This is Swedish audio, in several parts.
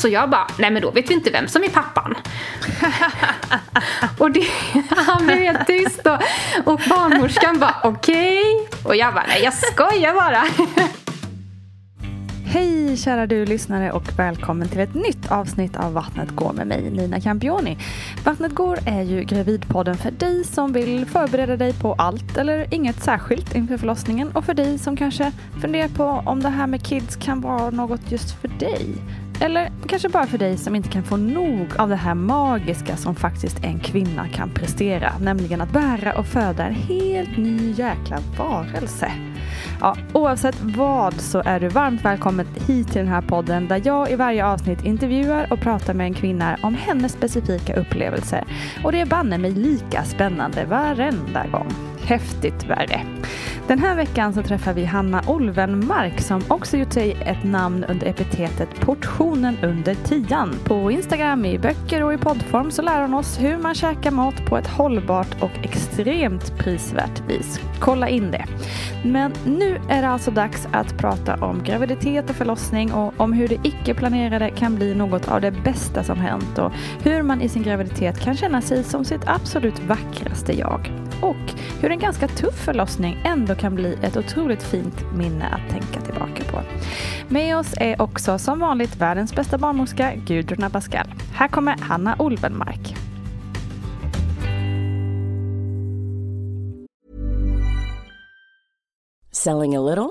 Så jag bara, nej men då vet vi inte vem som är pappan. och det, han blev helt tyst då. och barnmorskan bara, okej. Okay. Och jag bara, nej jag skojar bara. Hej kära du lyssnare och välkommen till ett nytt avsnitt av Vattnet går med mig Nina Campioni. Vattnet går är ju gravidpodden för dig som vill förbereda dig på allt eller inget särskilt inför förlossningen och för dig som kanske funderar på om det här med kids kan vara något just för dig. Eller kanske bara för dig som inte kan få nog av det här magiska som faktiskt en kvinna kan prestera. Nämligen att bära och föda en helt ny jäkla varelse. Ja, oavsett vad så är du varmt välkommen hit till den här podden där jag i varje avsnitt intervjuar och pratar med en kvinna om hennes specifika upplevelser. Och det är banne mig lika spännande varenda gång. Häftigt värre. Den här veckan så träffar vi Hanna Olvenmark som också gjort sig ett namn under epitetet Portionen under tian. På Instagram, i böcker och i poddform så lär hon oss hur man käkar mat på ett hållbart och extremt prisvärt vis. Kolla in det. Men nu är det alltså dags att prata om graviditet och förlossning och om hur det icke-planerade kan bli något av det bästa som hänt och hur man i sin graviditet kan känna sig som sitt absolut vackraste jag. Och hur en ganska tuff förlossning ändå kan bli ett otroligt fint minne att tänka tillbaka på. Med oss är också som vanligt världens bästa barnmorska Gudrun Abascal. Här kommer Hanna Olvenmark. Selling a little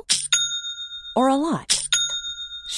or a lot?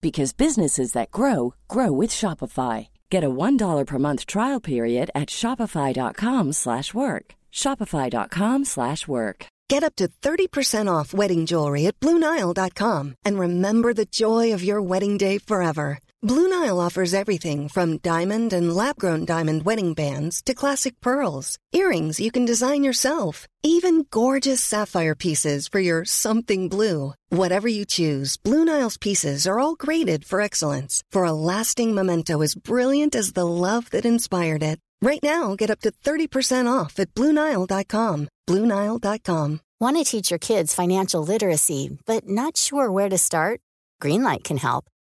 because businesses that grow grow with Shopify. Get a $1 per month trial period at Shopify.com slash work. Shopify.com slash work. Get up to 30% off wedding jewelry at bluenile.com and remember the joy of your wedding day forever. Blue Nile offers everything from diamond and lab-grown diamond wedding bands to classic pearls, earrings you can design yourself, even gorgeous sapphire pieces for your something blue. Whatever you choose, Blue Nile's pieces are all graded for excellence for a lasting memento as brilliant as the love that inspired it. Right now, get up to 30% off at BlueNile.com. BlueNile.com. Want to teach your kids financial literacy, but not sure where to start? Greenlight can help.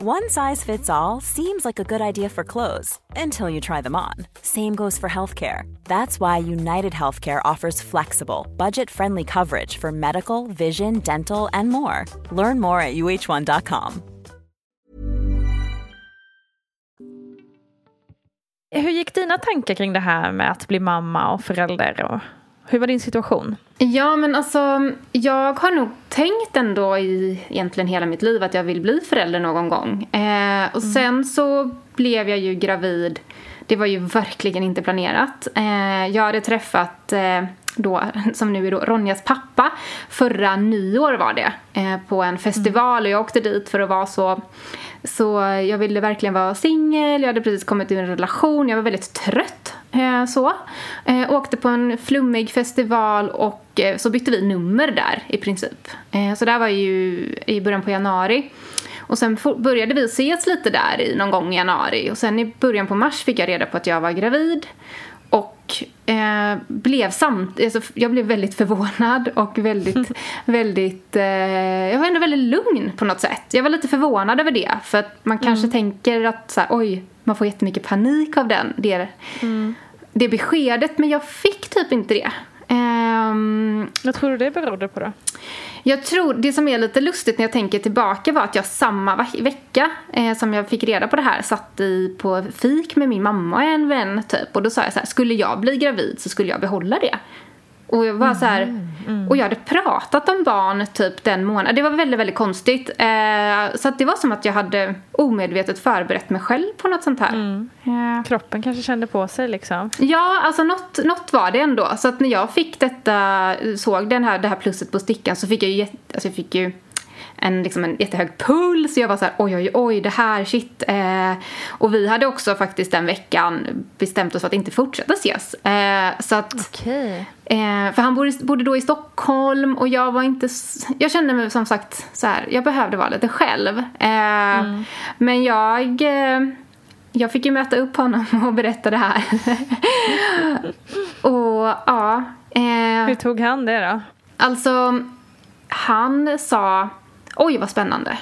One size fits all seems like a good idea for clothes until you try them on. Same goes for healthcare. That's why United Healthcare offers flexible, budget-friendly coverage for medical, vision, dental, and more. Learn more at uh1.com. Hur gick dina tankar kring det här med att bli mamma och förälder? Och hur var din situation? Ja, men alltså jag har nog tänkt ändå i egentligen hela mitt liv att jag vill bli förälder någon gång. Eh, och mm. sen så blev jag ju gravid. Det var ju verkligen inte planerat. Eh, jag hade träffat eh, då, som nu är då Ronjas pappa, förra nyår var det, eh, på en festival och jag åkte dit för att vara så så jag ville verkligen vara singel, jag hade precis kommit ur en relation, jag var väldigt trött eh, så. Eh, åkte på en flummig festival och eh, så bytte vi nummer där i princip. Eh, så det var ju i början på januari. Och sen började vi ses lite där i någon gång i januari och sen i början på mars fick jag reda på att jag var gravid. Och eh, blev samt, alltså, jag blev väldigt förvånad och väldigt, väldigt, eh, jag var ändå väldigt lugn på något sätt. Jag var lite förvånad över det för att man kanske mm. tänker att så här, oj, man får jättemycket panik av den, det, mm. det beskedet men jag fick typ inte det. Um, Vad tror du det berodde på då? Jag tror, det som är lite lustigt när jag tänker tillbaka var att jag samma vecka eh, som jag fick reda på det här satt i på fik med min mamma och en vän typ. Och då sa jag så här, skulle jag bli gravid så skulle jag behålla det. Och jag var så här, mm, mm. och jag hade pratat om barn typ den månaden. Det var väldigt, väldigt konstigt. Eh, så det var som att jag hade omedvetet förberett mig själv på något sånt här. Mm. Eh. Kroppen kanske kände på sig liksom. Ja, alltså något, något var det ändå. Så att när jag fick detta, såg den här, det här plusset på stickan så fick jag ju, alltså jag fick ju en, liksom en jättehög puls. Jag var så här, oj, oj, oj, det här, shit. Eh, och vi hade också faktiskt den veckan bestämt oss för att inte fortsätta ses. Eh, så att, okay. eh, för han bodde, bodde då i Stockholm och jag var inte, jag kände mig som sagt så här, jag behövde vara lite själv. Eh, mm. Men jag eh, jag fick ju möta upp honom och berätta det här. och ja. Eh, Hur tog han det då? Alltså, han sa oj vad spännande.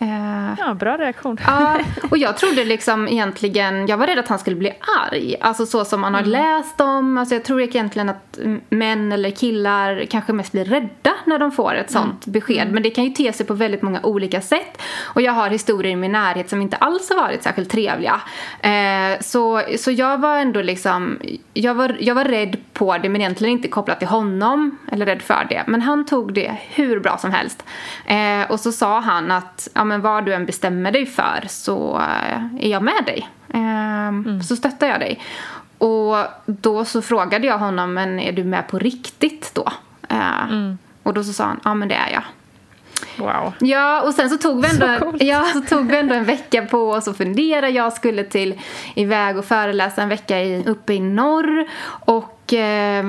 Eh, ja, bra reaktion. ja, och jag trodde liksom egentligen, jag var rädd att han skulle bli arg. Alltså så som man har mm. läst om. Alltså jag tror egentligen att män eller killar kanske mest blir rädda när de får ett sånt mm. besked. Mm. Men det kan ju te sig på väldigt många olika sätt. Och jag har historier i min närhet som inte alls har varit särskilt trevliga. Eh, så, så jag var ändå liksom, jag var, jag var rädd på det men egentligen inte kopplat till honom. Eller rädd för det. Men han tog det hur bra som helst. Eh, och så sa han att ja, men vad du än bestämmer dig för så eh, är jag med dig. Ehm, mm. Så stöttar jag dig. Och då så frågade jag honom, men är du med på riktigt då? Eh, mm. Och då så sa han, ja men det är jag. Wow. Ja, och sen så tog vi ändå, så ja, så tog vi ändå en vecka på oss att fundera. Jag skulle till iväg och föreläsa en vecka i, uppe i norr. Och eh,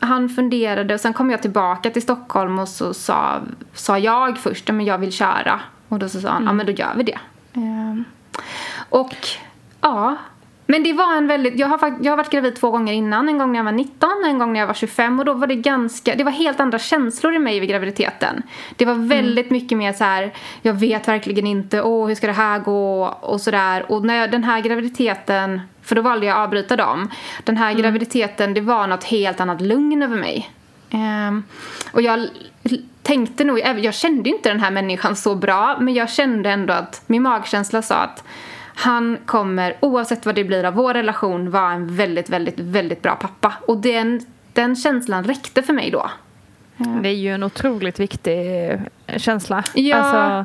han funderade och sen kom jag tillbaka till Stockholm och så sa, sa jag först, men jag vill köra. Och då så sa han, mm. ja men då gör vi det. Um, och ja, men det var en väldigt, jag har, jag har varit gravid två gånger innan. En gång när jag var 19 en gång när jag var 25. Och då var det ganska, det var helt andra känslor i mig vid graviditeten. Det var väldigt mm. mycket mer så här, jag vet verkligen inte, åh hur ska det här gå och sådär. Och när jag, den här graviditeten, för då valde jag att avbryta dem. Den här mm. graviditeten, det var något helt annat lugn över mig. Um, och jag tänkte nog, jag kände inte den här människan så bra men jag kände ändå att min magkänsla sa att han kommer, oavsett vad det blir av vår relation, vara en väldigt, väldigt, väldigt bra pappa. Och den, den känslan räckte för mig då. Det är ju en otroligt viktig eh, känsla. Ja. Alltså,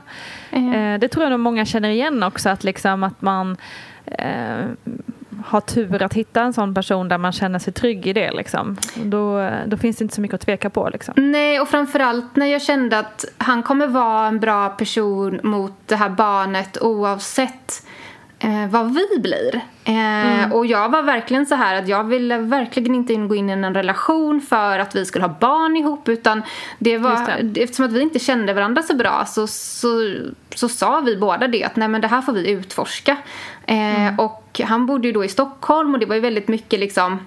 eh, det tror jag nog många känner igen också, att, liksom att man eh, har tur att hitta en sån person där man känner sig trygg i det. Liksom. Då, då finns det inte så mycket att tveka på. Liksom. Nej, och framförallt när jag kände att han kommer vara en bra person mot det här barnet oavsett eh, vad vi blir. Eh, mm. Och jag var verkligen så här att jag ville verkligen inte gå in i en relation för att vi skulle ha barn ihop utan det var, det. eftersom att vi inte kände varandra så bra så, så, så sa vi båda det att nej men det här får vi utforska. Eh, mm. Och han bodde ju då i Stockholm och det var ju väldigt mycket liksom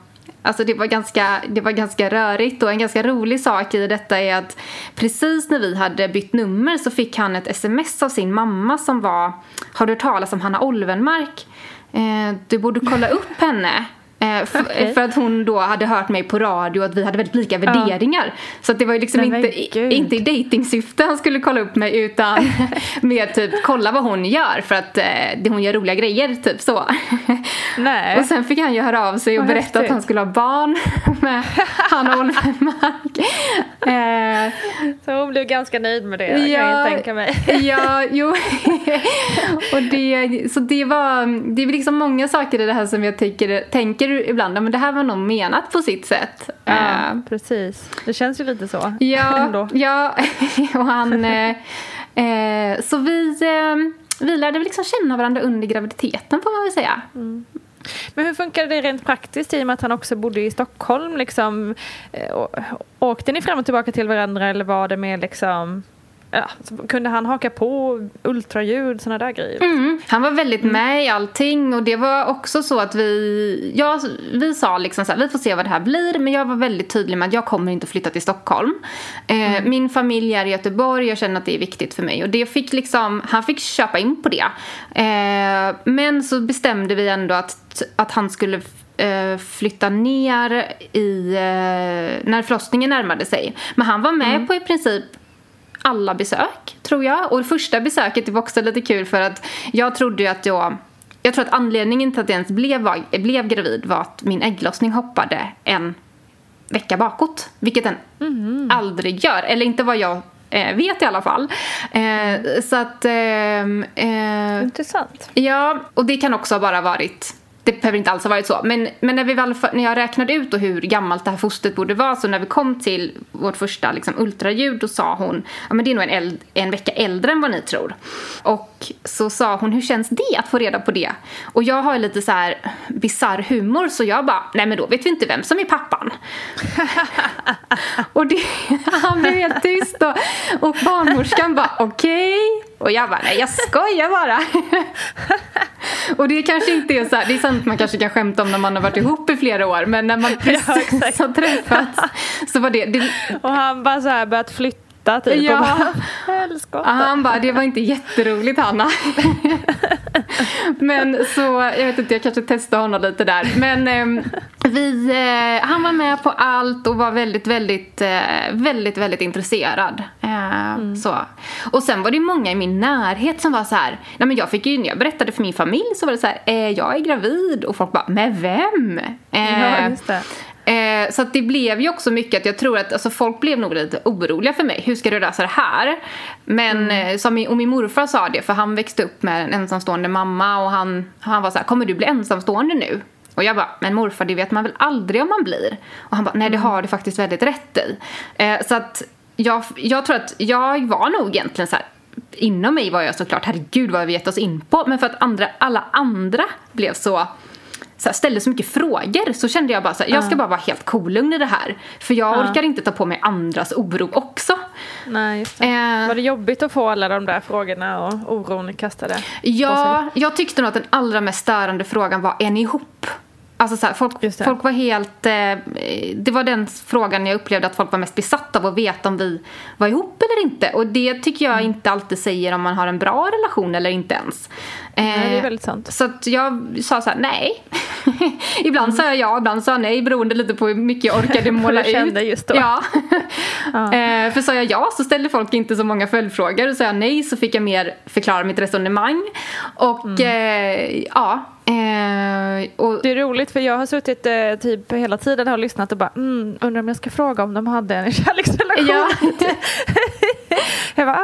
Alltså det var, ganska, det var ganska rörigt och en ganska rolig sak i detta är att precis när vi hade bytt nummer så fick han ett sms av sin mamma som var Har du hört talas om Hanna Olvenmark? Eh, du borde kolla upp henne. Eh, för, okay. för, att hon då hade hört mig på radio att vi hade väldigt lika värderingar. Ja. Så det var ju liksom inte, inte i dejtingsyfte han skulle kolla upp mig utan med typ kolla vad hon gör för att eh, hon gör roliga grejer typ så. Nej. Och sen fick han ju höra av sig och berätta häftigt. att han skulle ha barn med Hanna Olvenmark. eh, så hon blev ganska nöjd med det ja, kan jag tänka mig. ja, jo. och det, så det var, det är liksom många saker i det här som jag tycker, tänker ibland att det här var nog menat på sitt sätt. Ja, uh, precis. Det känns ju lite så. Ja, ja och han... eh, eh, så vi, eh, vi lärde liksom känna varandra under graviditeten får man väl säga. Mm. Men hur funkade det rent praktiskt i och med att han också bodde i Stockholm? Liksom, eh, åkte ni fram och tillbaka till varandra eller var det mer liksom ja, kunde han haka på ultraljud, sådana där grejer? Mm. Han var väldigt mm. med i allting och det var också så att vi, ja, vi sa liksom så här, vi får se vad det här blir men jag var väldigt tydlig med att jag kommer inte flytta till Stockholm. Eh, mm. Min familj är i Göteborg, jag känner att det är viktigt för mig och det fick liksom, han fick köpa in på det. Eh, men så bestämde vi ändå att, att han skulle eh, flytta ner i, eh, när förlossningen närmade sig. Men han var med på i princip alla besök, tror jag. Och det första besöket var också lite kul för att jag trodde ju att jag jag tror att anledningen till att jag ens blev, blev gravid var att min ägglossning hoppade en vecka bakåt. Vilket den mm. aldrig gör. Eller inte vad jag eh, vet i alla fall. Eh, så att... Eh, Intressant. Ja, och det kan också bara ha varit det behöver inte alls ha varit så. Men, men när, vi väl, när jag räknade ut hur gammalt det här fostret borde vara så när vi kom till vårt första liksom, ultraljud då sa hon ja men det är nog en, eld, en vecka äldre än vad ni tror. Och så sa hon hur känns det att få reda på det? Och jag har lite så här bizarr humor så jag bara nej men då vet vi inte vem som är pappan. och det, han blev helt tyst och, och barnmorskan bara okej. Okay. Och jag bara, nej jag skojar bara. och det kanske inte är så här, det är sant man kanske kan skämta om när man har varit ihop i flera år men när man precis ja, har träffats så var det, det... Och han bara så här börjat flytta typ ja. bara, Han bara, det var inte jätteroligt Hanna. men så, jag vet inte, jag kanske testade honom lite där. Men eh, vi, eh, han var med på allt och var väldigt, väldigt, eh, väldigt, väldigt intresserad. Eh, mm. så. Och sen var det många i min närhet som var så här, nej men jag fick ju, när jag berättade för min familj så var det så här, eh, jag är gravid och folk bara, med vem? ja, just det. Eh, så det blev ju också mycket att jag tror att alltså, folk blev nog lite oroliga för mig. Hur ska du lösa det här? Men mm. eh, som min, och min morfar sa det för han växte upp med en ensamstående mamma och han, han var så här, kommer du bli ensamstående nu? Och jag bara, men morfar det vet man väl aldrig om man blir? Och han bara, nej det mm. har du faktiskt väldigt rätt i. Eh, så att jag, jag tror att jag var nog egentligen så här, inom mig var jag såklart, herregud vad vi gett oss in på. Men för att andra, alla andra blev så här, ställde så mycket frågor så kände jag bara så här, jag ska bara vara helt kolugn i det här. För jag orkar inte ta på mig andras oro också. Nej, just det. Eh. Var det jobbigt att få alla de där frågorna och oron kastade Ja, jag tyckte nog att den allra mest störande frågan var, är ni ihop? Alltså så här, folk, folk var helt... Eh, det var den frågan jag upplevde att folk var mest besatta av att veta om vi var ihop eller inte. Och det tycker jag mm. inte alltid säger om man har en bra relation eller inte ens. Eh, nej, det är väldigt sant. Så jag sa så här, nej. ibland mm. sa jag ja, ibland sa jag nej beroende lite på hur mycket jag orkade måla ut. kände just då. Ja. ja. Eh, för sa jag ja så ställde folk inte så många följdfrågor. Och sa jag nej så fick jag mer förklara mitt resonemang. Och mm. eh, ja, Eh, och det är roligt för jag har suttit eh, typ hela tiden och lyssnat och bara mm, undrar om jag ska fråga om de hade en kärleksrelation. Ja. jag bara,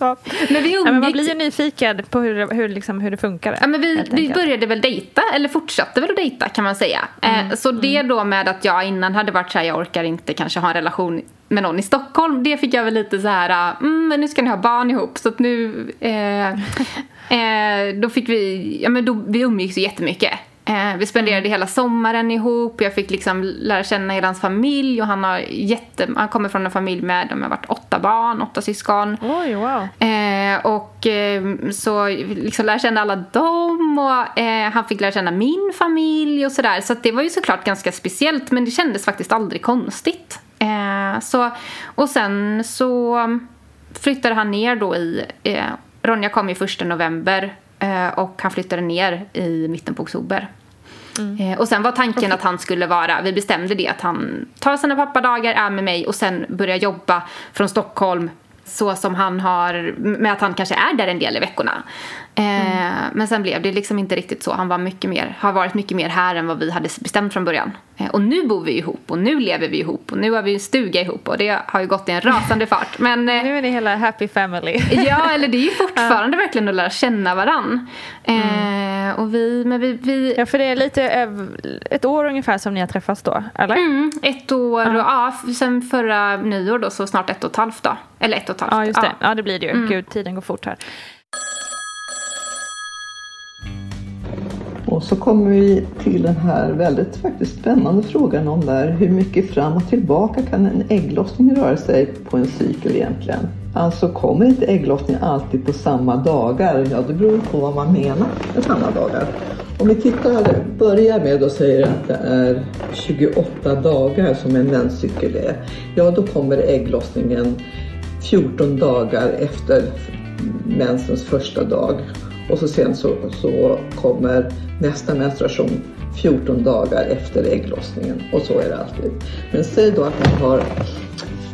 ah, men, vi umgicks... ja, men man blir ju nyfiken på hur, hur, liksom, hur det funkar. Ja, men vi, vi började väl dejta, eller fortsatte väl att dejta kan man säga. Eh, mm. Eh, så det mm. då med att jag innan hade varit så här, jag orkar inte kanske ha en relation med någon i Stockholm, det fick jag väl lite så här, mm, men nu ska ni ha barn ihop så att nu eh, Eh, då fick vi, ja men då, vi umgicks ju jättemycket. Eh, vi spenderade mm. hela sommaren ihop. Jag fick liksom lära känna hela hans familj och han har jätte, han kommer från en familj med, de har varit åtta barn, åtta syskon. Oj, wow. Eh, och eh, så liksom lära känna alla dem och eh, han fick lära känna min familj och sådär. Så det var ju såklart ganska speciellt men det kändes faktiskt aldrig konstigt. Eh, så, och sen så flyttade han ner då i eh, Ronja kom ju första november och han flyttade ner i mitten på oktober. Mm. Eh, och sen var tanken okay. att han skulle vara, vi bestämde det att han tar sina pappadagar, är med mig och sen börjar jobba från Stockholm så som han har, med att han kanske är där en del i veckorna. Eh, mm. Men sen blev det liksom inte riktigt så. Han var mycket mer, har varit mycket mer här än vad vi hade bestämt från början. Eh, och nu bor vi ihop och nu lever vi ihop och nu har vi en stuga ihop och det har ju gått i en rasande fart. Men, eh, nu är ni hela happy family. ja, eller det är ju fortfarande uh. verkligen att lära känna varann. Mm. och vi, men vi, vi... Ja, för det är lite ett år ungefär som ni har träffats då, eller? Mm, ett år och ja, sen förra nyår då så snart ett och ett halvt då. Eller ett och ett halvt. Ja, just det. Ja, det blir det ju. Mm. Gud, tiden går fort här. Och så kommer vi till den här väldigt faktiskt spännande frågan om där, hur mycket fram och tillbaka kan en ägglossning röra sig på en cykel egentligen? Alltså kommer inte ägglossningen alltid på samma dagar? Ja, det beror på vad man menar med samma dagar. Om vi tittar, börjar med och säger att det är 28 dagar som en menscykel är. Ja, då kommer ägglossningen 14 dagar efter mensens första dag och så sen så, så kommer nästa menstruation 14 dagar efter ägglossningen och så är det alltid. Men säg då att man har,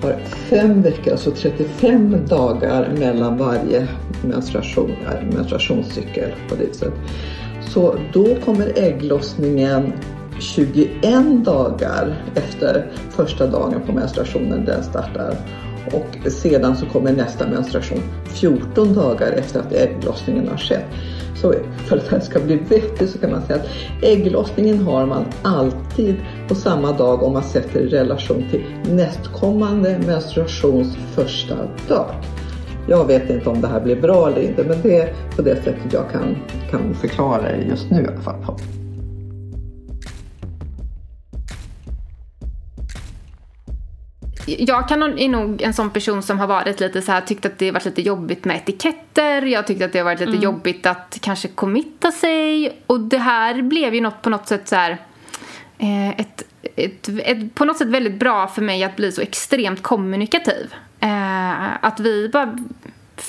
har fem veckor, alltså 35 dagar mellan varje menstruation, eh, menstruationscykel på det viset. Så då kommer ägglossningen 21 dagar efter första dagen på menstruationen den startar. Och sedan så kommer nästa menstruation 14 dagar efter att ägglossningen har skett. Så för att det här ska bli vettigt så kan man säga att ägglossningen har man alltid på samma dag om man sätter i relation till nästkommande menstruations första dag. Jag vet inte om det här blir bra eller inte men det är på det sättet jag kan, kan förklara det just nu i alla fall. Jag kan, är nog en sån person som har varit lite så här, tyckt att det har varit lite jobbigt med etiketter. Jag tyckte att det har varit lite mm. jobbigt att kanske committa sig. Och det här blev ju något på något sätt så här, eh, ett, ett, ett, på något sätt väldigt bra för mig att bli så extremt kommunikativ. Eh, att vi bara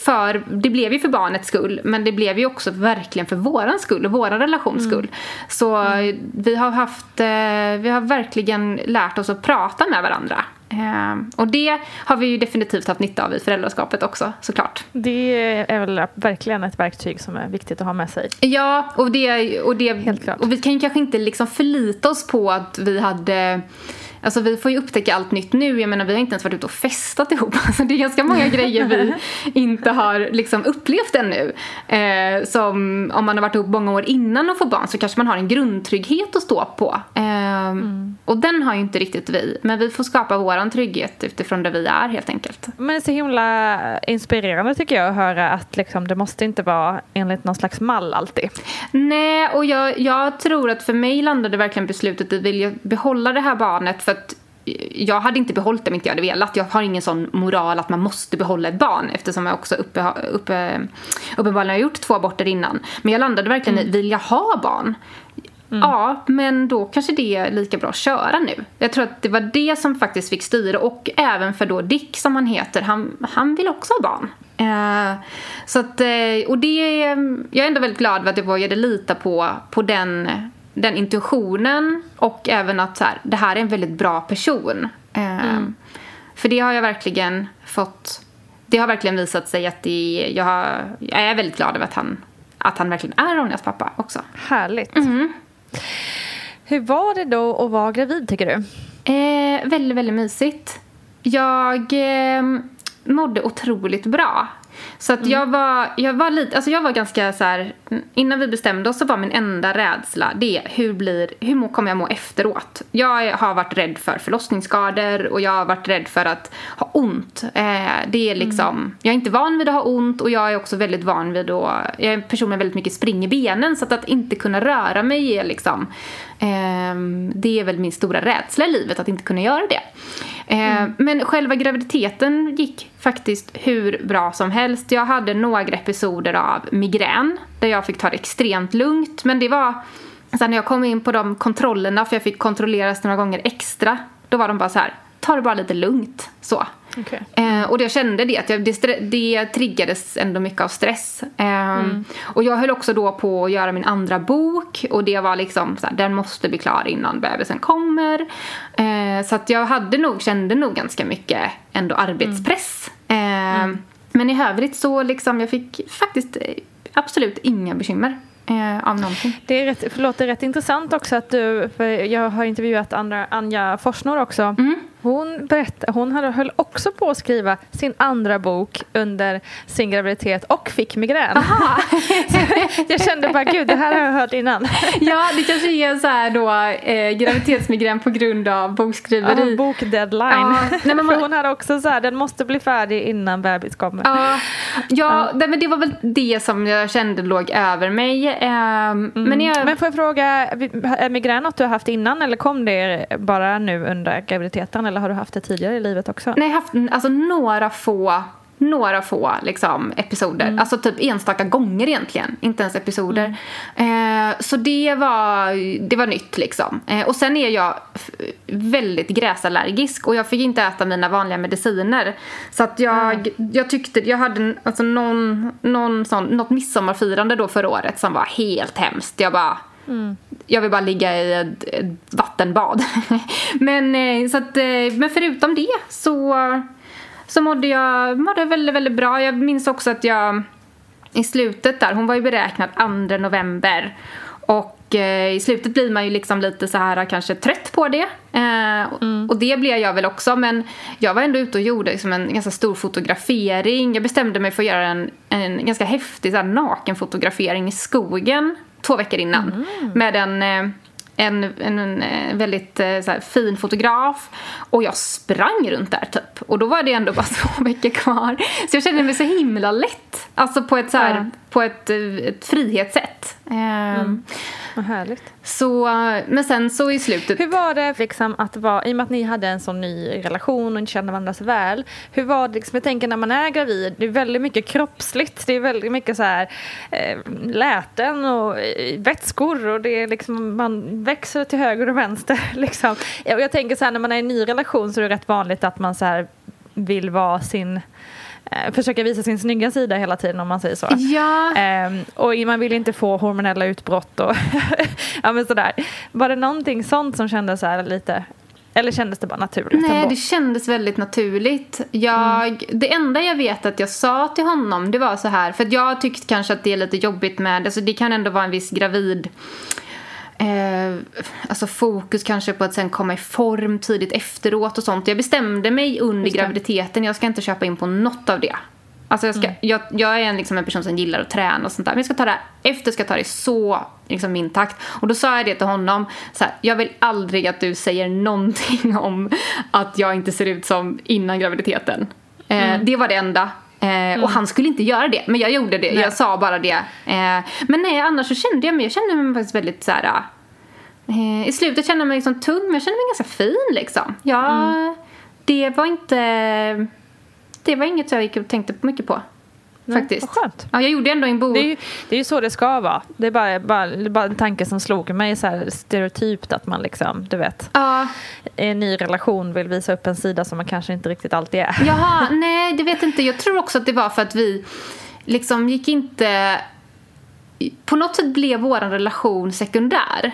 för, det blev ju för barnets skull men det blev ju också verkligen för våran skull och våran relations mm. skull. Så mm. vi har haft, eh, vi har verkligen lärt oss att prata med varandra. Eh, och det har vi ju definitivt haft nytta av i föräldraskapet också såklart. Det är väl verkligen ett verktyg som är viktigt att ha med sig. Ja, och det, och det Helt klart. och vi kan ju kanske inte liksom förlita oss på att vi hade Alltså vi får ju upptäcka allt nytt nu. Jag menar vi har inte ens varit ute och festat ihop. Alltså det är ganska många grejer vi inte har liksom upplevt ännu. Eh, som om man har varit ihop många år innan och får barn så kanske man har en grundtrygghet att stå på. Eh, mm. Och den har ju inte riktigt vi. Men vi får skapa våran trygghet utifrån där vi är helt enkelt. Men så himla inspirerande tycker jag att höra att liksom, det måste inte vara enligt någon slags mall alltid. Nej, och jag, jag tror att för mig landade verkligen beslutet att vilja behålla det här barnet för att jag hade inte behållit det om inte jag hade velat. Jag har ingen sån moral att man måste behålla ett barn eftersom jag också uppe, uppe, uppenbarligen har gjort två aborter innan. Men jag landade verkligen mm. i, vill jag ha barn? Mm. Ja, men då kanske det är lika bra att köra nu. Jag tror att det var det som faktiskt fick styra och även för då Dick som han heter, han, han vill också ha barn. Eh, så att, eh, och det, jag är ändå väldigt glad för att jag vågade lita på, på den den intuitionen och även att så här, det här är en väldigt bra person. Eh, mm. För det har jag verkligen fått, det har verkligen visat sig att det, jag, har, jag är väldigt glad över att han, att han verkligen är Ronjas pappa också. Härligt. Mm. Hur var det då att vara gravid tycker du? Eh, väldigt, väldigt mysigt. Jag eh, mådde otroligt bra. Så att mm. jag var, jag var lite, alltså jag var ganska så här, innan vi bestämde oss så var min enda rädsla det hur blir, hur kommer jag må efteråt? Jag har varit rädd för förlossningsskador och jag har varit rädd för att ha ont. Eh, det är liksom, mm. jag är inte van vid att ha ont och jag är också väldigt van vid att, jag är en person med väldigt mycket spring i benen så att, att inte kunna röra mig är liksom, eh, det är väl min stora rädsla i livet att inte kunna göra det. Eh, mm. Men själva graviditeten gick faktiskt hur bra som helst. Jag hade några episoder av migrän där jag fick ta det extremt lugnt. Men det var sen när jag kom in på de kontrollerna, för jag fick kontrolleras några gånger extra, då var de bara så här, ta det bara lite lugnt. Så. Okay. Eh, och jag kände det, att jag, det, det triggades ändå mycket av stress. Eh, mm. Och jag höll också då på att göra min andra bok och det var liksom så här, den måste bli klar innan bebisen kommer. Eh, så att jag hade nog, kände nog ganska mycket ändå arbetspress. Mm. Mm. Men i övrigt så liksom, jag fick faktiskt absolut inga bekymmer eh, av någonting. Det, är rätt, förlåt, det är rätt intressant också att du, för jag har intervjuat Andra, Anja Forsnor också. Mm. Hon, berättade, hon höll också på att skriva sin andra bok under sin graviditet och fick migrän. jag kände bara, gud, det här har jag hört innan. ja, det kanske är så här då eh, graviditetsmigrän på grund av bokskriveri. Ja, bokdeadline. Ja. Nej, men man... För hon hade också så här, den måste bli färdig innan bebis kommer. Ja, ja, ja. men det var väl det som jag kände låg över mig. Eh, mm. men, jag... men får jag fråga, är migrän något du har haft innan eller kom det bara nu under graviditeten? eller har du haft det tidigare i livet också? Nej, jag har haft alltså, några få några få liksom, episoder. Mm. Alltså typ enstaka gånger egentligen. Inte ens episoder. Mm. Eh, så det var, det var nytt liksom. Eh, och sen är jag väldigt gräsallergisk och jag fick inte äta mina vanliga mediciner. Så att jag, mm. jag tyckte, jag hade alltså någon, någon sån, något midsommarfirande då förra året som var helt hemskt. Jag bara mm. jag vill bara ligga i ett, ett vattenbad. men, eh, så att, eh, men förutom det så, så mådde jag mådde väldigt, väldigt bra. Jag minns också att jag i slutet där, hon var ju beräknad 2 november och eh, i slutet blir man ju liksom lite så här kanske trött på det. Eh, mm. Och det blev jag väl också men jag var ändå ute och gjorde liksom en ganska stor fotografering. Jag bestämde mig för att göra en, en ganska häftig så här, nakenfotografering i skogen två veckor innan. Mm. Med en eh, en, en, en eh, väldigt eh, här, fin fotograf och jag sprang runt där typ. Och då var det ändå bara två veckor kvar. Så jag kände mig så himla lätt. Alltså på ett, så här, ja. På ett, ett frihetssätt. Mm. Vad härligt. Så, men sen så i slutet... Hur var det liksom att vara, i och med att ni hade en sån ny relation och inte kände varandra så väl. Hur var det liksom, jag tänker när man är gravid, det är väldigt mycket kroppsligt. Det är väldigt mycket så här eh, läten och eh, vätskor och det är liksom, man växer till höger och vänster liksom. Och jag tänker så här när man är i en ny relation så är det rätt vanligt att man så här vill vara sin eh, försöka visa sin snygga sida hela tiden om man säger så. Ja. Eh, och man vill inte få hormonella utbrott och ja men sådär. Var det någonting sånt som kändes så här lite eller kändes det bara naturligt? Nej, ändå? det kändes väldigt naturligt. Jag, mm. Det enda jag vet att jag sa till honom det var så här, för jag tyckte kanske att det är lite jobbigt med, alltså det kan ändå vara en viss gravid eh, alltså fokus kanske på att sen komma i form tidigt efteråt och sånt. Jag bestämde mig under graviditeten, jag ska inte köpa in på något av det. Alltså jag, ska, mm. jag, jag är en, liksom en person som gillar att träna och sånt där. Men jag ska ta det efter ska jag ta det så liksom min takt. Och då sa jag det till honom. Så här, jag vill aldrig att du säger någonting om att jag inte ser ut som innan graviditeten. Eh, mm. Det var det enda. Eh, mm. Och han skulle inte göra det, men jag gjorde det. Nej. Jag sa bara det. Eh, men nej, annars så kände jag mig, jag kände mig faktiskt väldigt så här, eh, I slutet kände jag mig liksom tung, men jag kände mig ganska fin liksom. Ja, mm. Det var inte... Det var inget jag gick och tänkte mycket på. Nej, faktiskt. Vad skönt. Ja, jag gjorde ändå en bok. Det är ju, det är ju så det ska vara. Det är bara, bara, bara en tanke som slog mig så här stereotypt att man liksom, du vet, ja. i en ny relation vill visa upp en sida som man kanske inte riktigt alltid är. Jaha, nej, det vet inte. Jag tror också att det var för att vi liksom gick inte... På något sätt blev vår relation sekundär.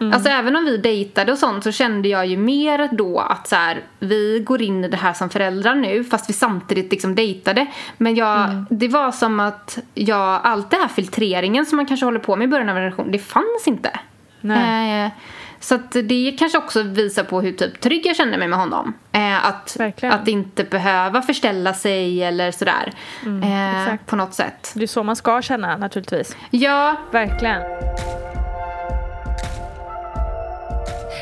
Mm. Alltså även om vi dejtade och sånt så kände jag ju mer då att så här, vi går in i det här som föräldrar nu fast vi samtidigt liksom dejtade. Men jag, mm. det var som att jag, allt det här filtreringen som man kanske håller på med i början av en relation, det fanns inte. Eh, så att det kanske också visar på hur typ trygg jag känner mig med honom. Eh, att, att inte behöva förställa sig eller sådär. Mm, eh, på något sätt. Det är så man ska känna naturligtvis. Ja. Verkligen.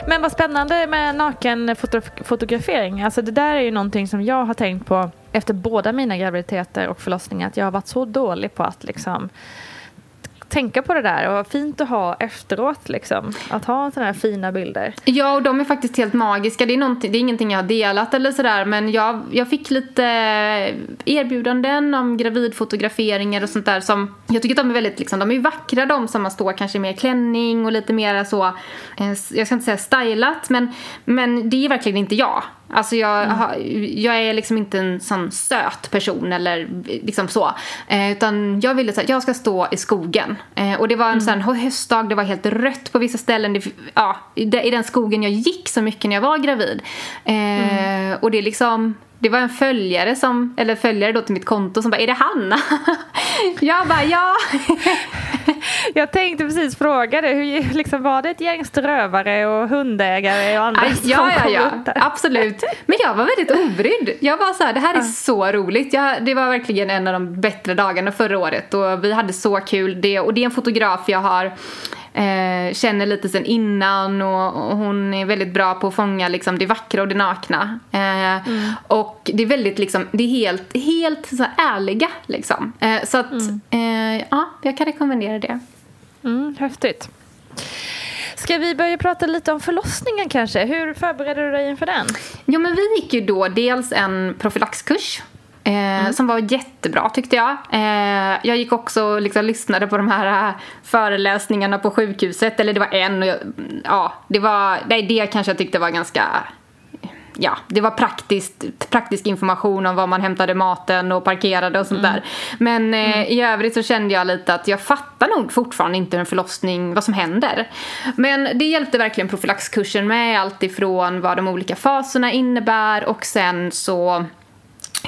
Men vad spännande med nakenfotografering. Alltså det där är ju någonting som jag har tänkt på efter båda mina graviditeter och förlossningar. Att jag har varit så dålig på att liksom tänka på det där och vad fint att ha efteråt liksom. Att ha sådana här fina bilder. Ja och de är faktiskt helt magiska. Det är, det är ingenting jag har delat eller sådär men jag, jag fick lite erbjudanden om gravidfotograferingar och sånt där som jag tycker att de är väldigt liksom, de är vackra de som man står kanske med klänning och lite mer så, eh, jag ska inte säga stylat men, men det är verkligen inte jag. Alltså jag, mm. jag är liksom inte en sån söt person eller liksom så. Eh, utan jag ville att jag ska stå i skogen. Eh, och det var en mm. sån höstdag, det var helt rött på vissa ställen. Det, ja, i, den skogen jag gick så mycket när jag var gravid. Eh, mm. Och det liksom det var en följare som, eller följare då till mitt konto som bara, är det Hanna? jag bara, ja. jag tänkte precis fråga dig, hur liksom, var det ett gäng strövare och hundägare och andra Aj, som Ja, ja, ja, absolut. Men jag var väldigt obrydd. Jag var så här, det här är så roligt. Jag, det var verkligen en av de bättre dagarna förra året och vi hade så kul. Det, och det är en fotograf jag har eh, känner lite sen innan och, och, hon är väldigt bra på att fånga liksom, det vackra och det nakna. Eh, mm. Och det är väldigt liksom, det är helt, helt så ärliga liksom. Eh, så att, mm. Eh, ja, jag kan rekommendera det. Mm, häftigt. Ska vi börja prata lite om förlossningen kanske? Hur förberedde du dig inför den? Jo men vi gick ju då dels en profylaxkurs Eh, mm. Som var jättebra tyckte jag. Eh, jag gick också och liksom lyssnade på de här äh, föreläsningarna på sjukhuset. Eller det var en och jag, ja, det var det, det kanske jag tyckte var ganska ja, det var praktiskt, praktisk information om var man hämtade maten och parkerade och sånt mm. där. Men eh, mm. i övrigt så kände jag lite att jag fattar nog fortfarande inte en förlossning, vad som händer. Men det hjälpte verkligen profylaxkursen med allt ifrån vad de olika faserna innebär och sen så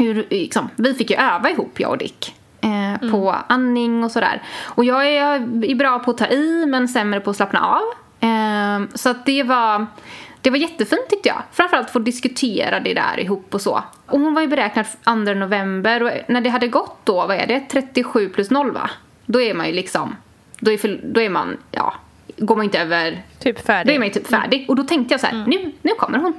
hur, liksom, vi fick ju öva ihop jag och Dick. Eh, mm. På andning och sådär. Och jag är, är bra på att ta i men sämre på att slappna av. Eh, så att det var det var jättefint tyckte jag. Framförallt få diskutera det där ihop och så. Och hon var ju beräknad 2 november och när det hade gått då, vad är det, 37 plus 0 va? Då är man ju liksom, då är, för, då är man, ja, går man inte över... Typ färdig. Då är man ju typ färdig. Och då tänkte jag så här, mm. nu, nu kommer hon.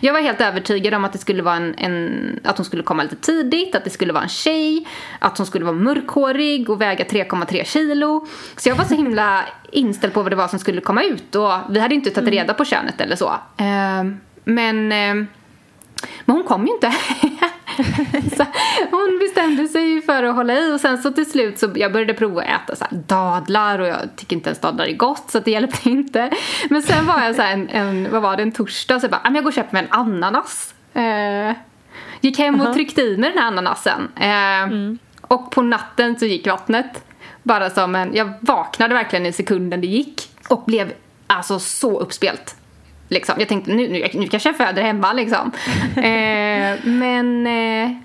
Jag var helt övertygad om att det skulle vara en, en, att hon skulle komma lite tidigt, att det skulle vara en tjej, att hon skulle vara mörkhårig och väga 3,3 kilo. Så jag var så himla inställd på vad det var som skulle komma ut och vi hade inte tagit mm. reda på könet eller så. Uh, men, uh, men hon kom ju inte. så hon bestämde sig för att hålla i och sen så till slut så jag började prova att äta så dadlar och jag tycker inte ens dadlar är gott så det hjälpte inte. Men sen var jag så en, en, vad var det, en torsdag så jag bara, jag går och köper mig en ananas. Eh, gick hem och tryckte i mig den här ananasen. Eh, mm. Och på natten så gick vattnet. Bara som en, jag vaknade verkligen i sekunden det gick och blev alltså så uppspelt. Liksom. Jag tänkte nu, nu, nu kanske jag föder hemma liksom. eh, men, eh,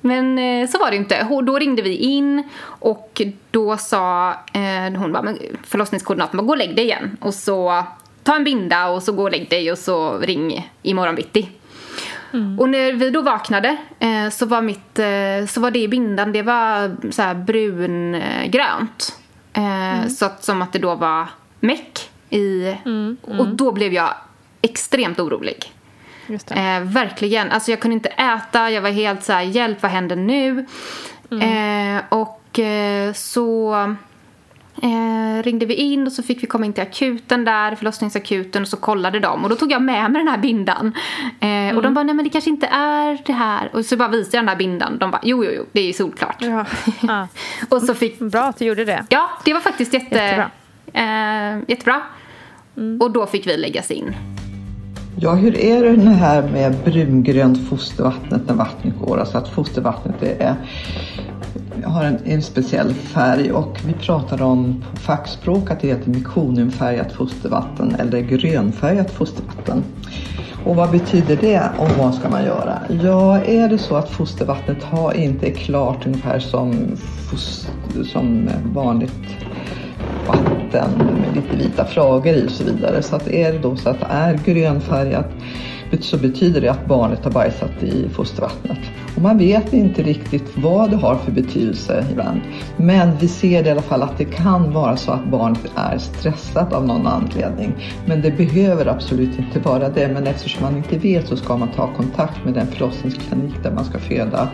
men eh, så var det inte. Då ringde vi in och då sa eh, hon bara, förlossningskoordinatorn bara, gå och lägg dig igen. Och så ta en binda och så gå och lägg dig och så ring imorgon bitti. Mm. Och när vi då vaknade eh, så, var mitt, eh, så var det i bindan, det var så här brungrönt. Mm. Så att, som att det då var meck i... Mm. Och då blev jag extremt orolig. Eh, verkligen. Alltså jag kunde inte äta, jag var helt så här, hjälp vad händer nu? Mm. Eh, och eh, så eh, ringde vi in och så fick vi komma in till akuten där, förlossningsakuten och så kollade de och då tog jag med mig den här bindan. Mm. Och de mm. bara, nej men det kanske inte är det här. Och så bara visade jag den här bindan. De bara, jo jo jo, det är ju solklart. Ja. Ja. och så fick... Bra att du gjorde det. Ja, det var faktiskt jätte... jättebra. Eh, jättebra. Mm. Och då fick vi läggas in. Ja, hur är det här med brungrönt fostervattnet när vattnet går? Alltså att fostervattnet är, har en, en speciell färg och vi pratar om på fackspråk att det heter mekoniumfärgat fostervatten eller grönfärgat fostervatten. Och vad betyder det och vad ska man göra? Ja, är det så att fostervattnet har inte är klart ungefär som, som vanligt vatten med lite vita flagor i och så vidare. Så att är det då så att det är grönfärgat så betyder det att barnet har bajsat i fostervattnet. Och man vet inte riktigt vad det har för betydelse ibland. Men vi ser i alla fall att det kan vara så att barnet är stressat av någon anledning. Men det behöver absolut inte vara det. Men eftersom man inte vet så ska man ta kontakt med den förlossningsklinik där man ska föda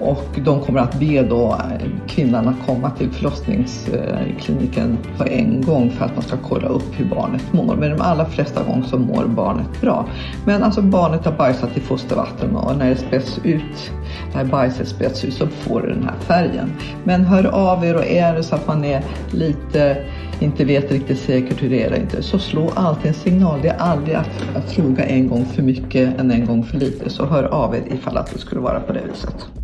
och de kommer att be då eh, kvinnan att komma till förlossningskliniken på en gång för att man ska kolla upp hur barnet mår. Men de allra flesta gånger så mår barnet bra. Men alltså barnet har bajsat i fostervatten och när det späds ut, när bajset späds ut så får det den här färgen. Men hör av er och är det så att man är lite inte vet riktigt säkert hur det är eller inte, så slå alltid en signal. Det är aldrig att, att fråga en gång för mycket än en gång för lite. Så hör av er ifall att det skulle vara på det viset.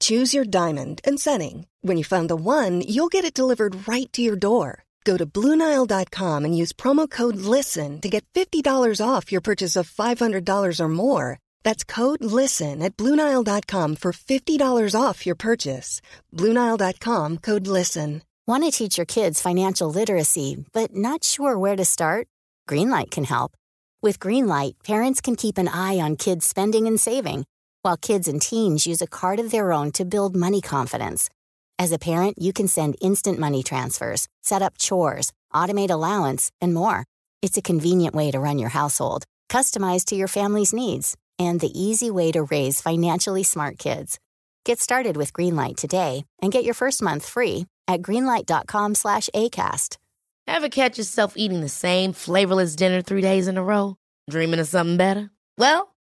Choose your diamond and setting. When you find the one, you'll get it delivered right to your door. Go to Bluenile.com and use promo code LISTEN to get $50 off your purchase of $500 or more. That's code LISTEN at Bluenile.com for $50 off your purchase. Bluenile.com code LISTEN. Want to teach your kids financial literacy, but not sure where to start? Greenlight can help. With Greenlight, parents can keep an eye on kids' spending and saving, while kids and teens use a card of their own to build money confidence. As a parent, you can send instant money transfers, set up chores, automate allowance, and more. It's a convenient way to run your household, customized to your family's needs, and the easy way to raise financially smart kids. Get started with Greenlight today and get your first month free at greenlight.com slash ACAST. Ever catch yourself eating the same flavorless dinner three days in a row? Dreaming of something better? Well,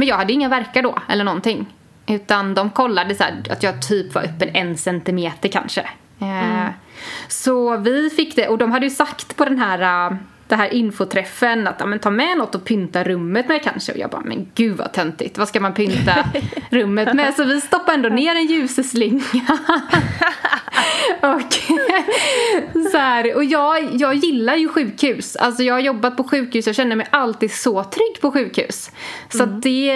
Men jag hade inga verkar då, eller någonting. Utan de kollade så här, att jag typ var öppen en centimeter kanske. Mm. Så vi fick det, och de hade ju sagt på den här, den här infoträffen att ja, men, ta med något och pynta rummet med kanske. Och jag bara, men gud vad töntigt, vad ska man pynta rummet med? Så vi stoppade ändå ner en ljuseslinga. och så här, och jag, jag gillar ju sjukhus. Alltså jag har jobbat på sjukhus, jag känner mig alltid så trygg på sjukhus. Så mm. det,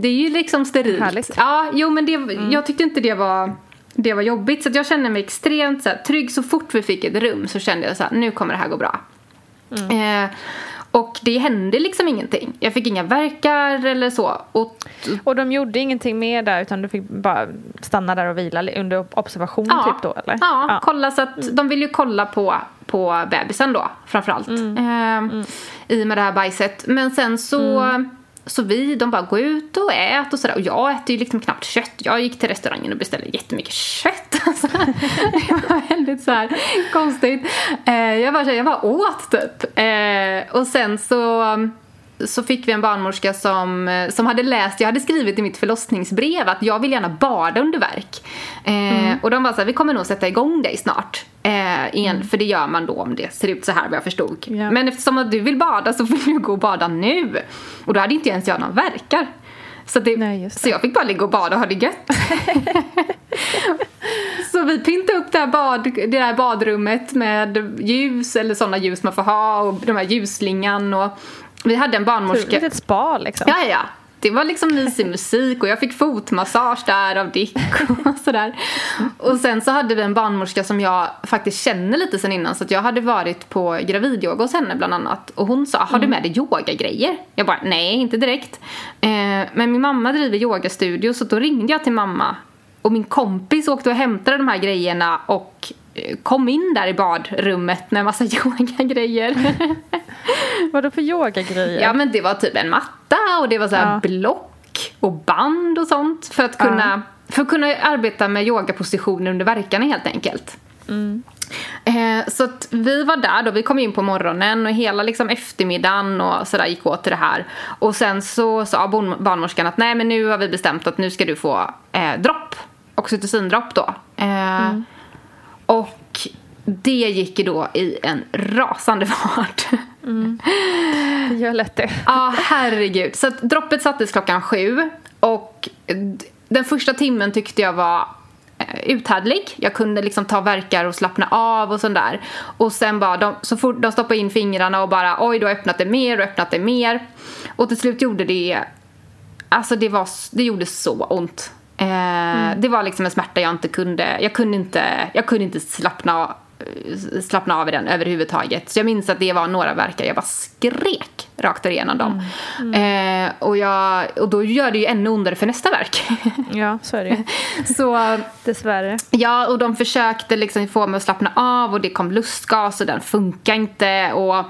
det är ju liksom sterilt. Härligt. Ja, jo men det, mm. jag tyckte inte det var det var jobbigt. Så jag kände mig extremt så här, trygg. Så fort vi fick ett rum så kände jag så här, nu kommer det här gå bra. Mm. Eh, och det hände liksom ingenting. Jag fick inga verkar eller så. Och, och de gjorde ingenting mer där utan du fick bara stanna där och vila under observation ja, typ då eller? Ja, ja. kolla så att de vill ju kolla på, på bebisen då framförallt. Mm. Eh, mm. I och med det här bajset. Men sen så mm. Så vi, de bara gå ut och ät och sådär. Och jag äter ju liksom knappt kött. Jag gick till restaurangen och beställde jättemycket kött. Alltså, det var väldigt så här konstigt. Eh, jag, bara, jag bara åt typ. Eh, och sen så så fick vi en barnmorska som, eh, som hade läst, jag hade skrivit i mitt förlossningsbrev att jag vill gärna bada under verk. Eh, mm. Och de var så här, vi kommer nog sätta igång dig snart. Eh, igen, mm. För det gör man då om det ser ut så här vad jag förstod. Ja. Men eftersom att du vill bada så vill du gå och bada nu. Och då hade inte ens jag någon verkar. Så, det, Nej, så jag fick bara ligga och bada och ha det gött. så vi pyntade upp det här, bad, det här badrummet med ljus eller sådana ljus man får ha och de här ljusslingan och vi hade en barnmorska. Ett spa liksom. Ja, ja. Det var liksom mysig musik och jag fick fotmassage där av Dick och sådär. Och sen så hade vi en barnmorska som jag faktiskt känner lite sen innan så jag hade varit på gravidyoga hos henne bland annat. Och hon sa, har du med dig yogagrejer? Jag bara, nej inte direkt. Eh, men min mamma driver yogastudio så då ringde jag till mamma och min kompis åkte och hämtade de här grejerna och kom in där i badrummet med massa yogagrejer. Vadå för yogagrejer? Ja men det var typ en matta och det var så ja. block och band och sånt för att kunna, ja. för att kunna arbeta med yogapositioner under verkarna helt enkelt. Mm. Eh, så att vi var där då, vi kom in på morgonen och hela liksom eftermiddagen och sådär gick åt till det här. Och sen så sa barnmorskan att nej men nu har vi bestämt att nu ska du få eh, dropp, oxytocindropp då. Eh, mm. Och det gick ju då i en rasande fart. Mm. Det gör lätt det. Ja, herregud. Så droppet sattes klockan sju och den första timmen tyckte jag var eh, uthärdlig. Jag kunde liksom ta verkar och slappna av och sånt där. Och sen bara, de, så fort de stoppade in fingrarna och bara oj, du har öppnat det mer och öppnat det mer. Och till slut gjorde det, alltså det var, det gjorde så ont. Eh, mm. Det var liksom en smärta jag inte kunde, jag kunde inte, jag kunde inte slappna slappna av i den överhuvudtaget. Så jag minns att det var några verkar jag bara skrek rakt igenom dem. Mm. Mm. Eh, och, jag, och då gör det ju ännu ondare för nästa verk. ja, så är det Så Dessvärre. Ja, och de försökte liksom få mig att slappna av och det kom lustgas och den funkar inte. Och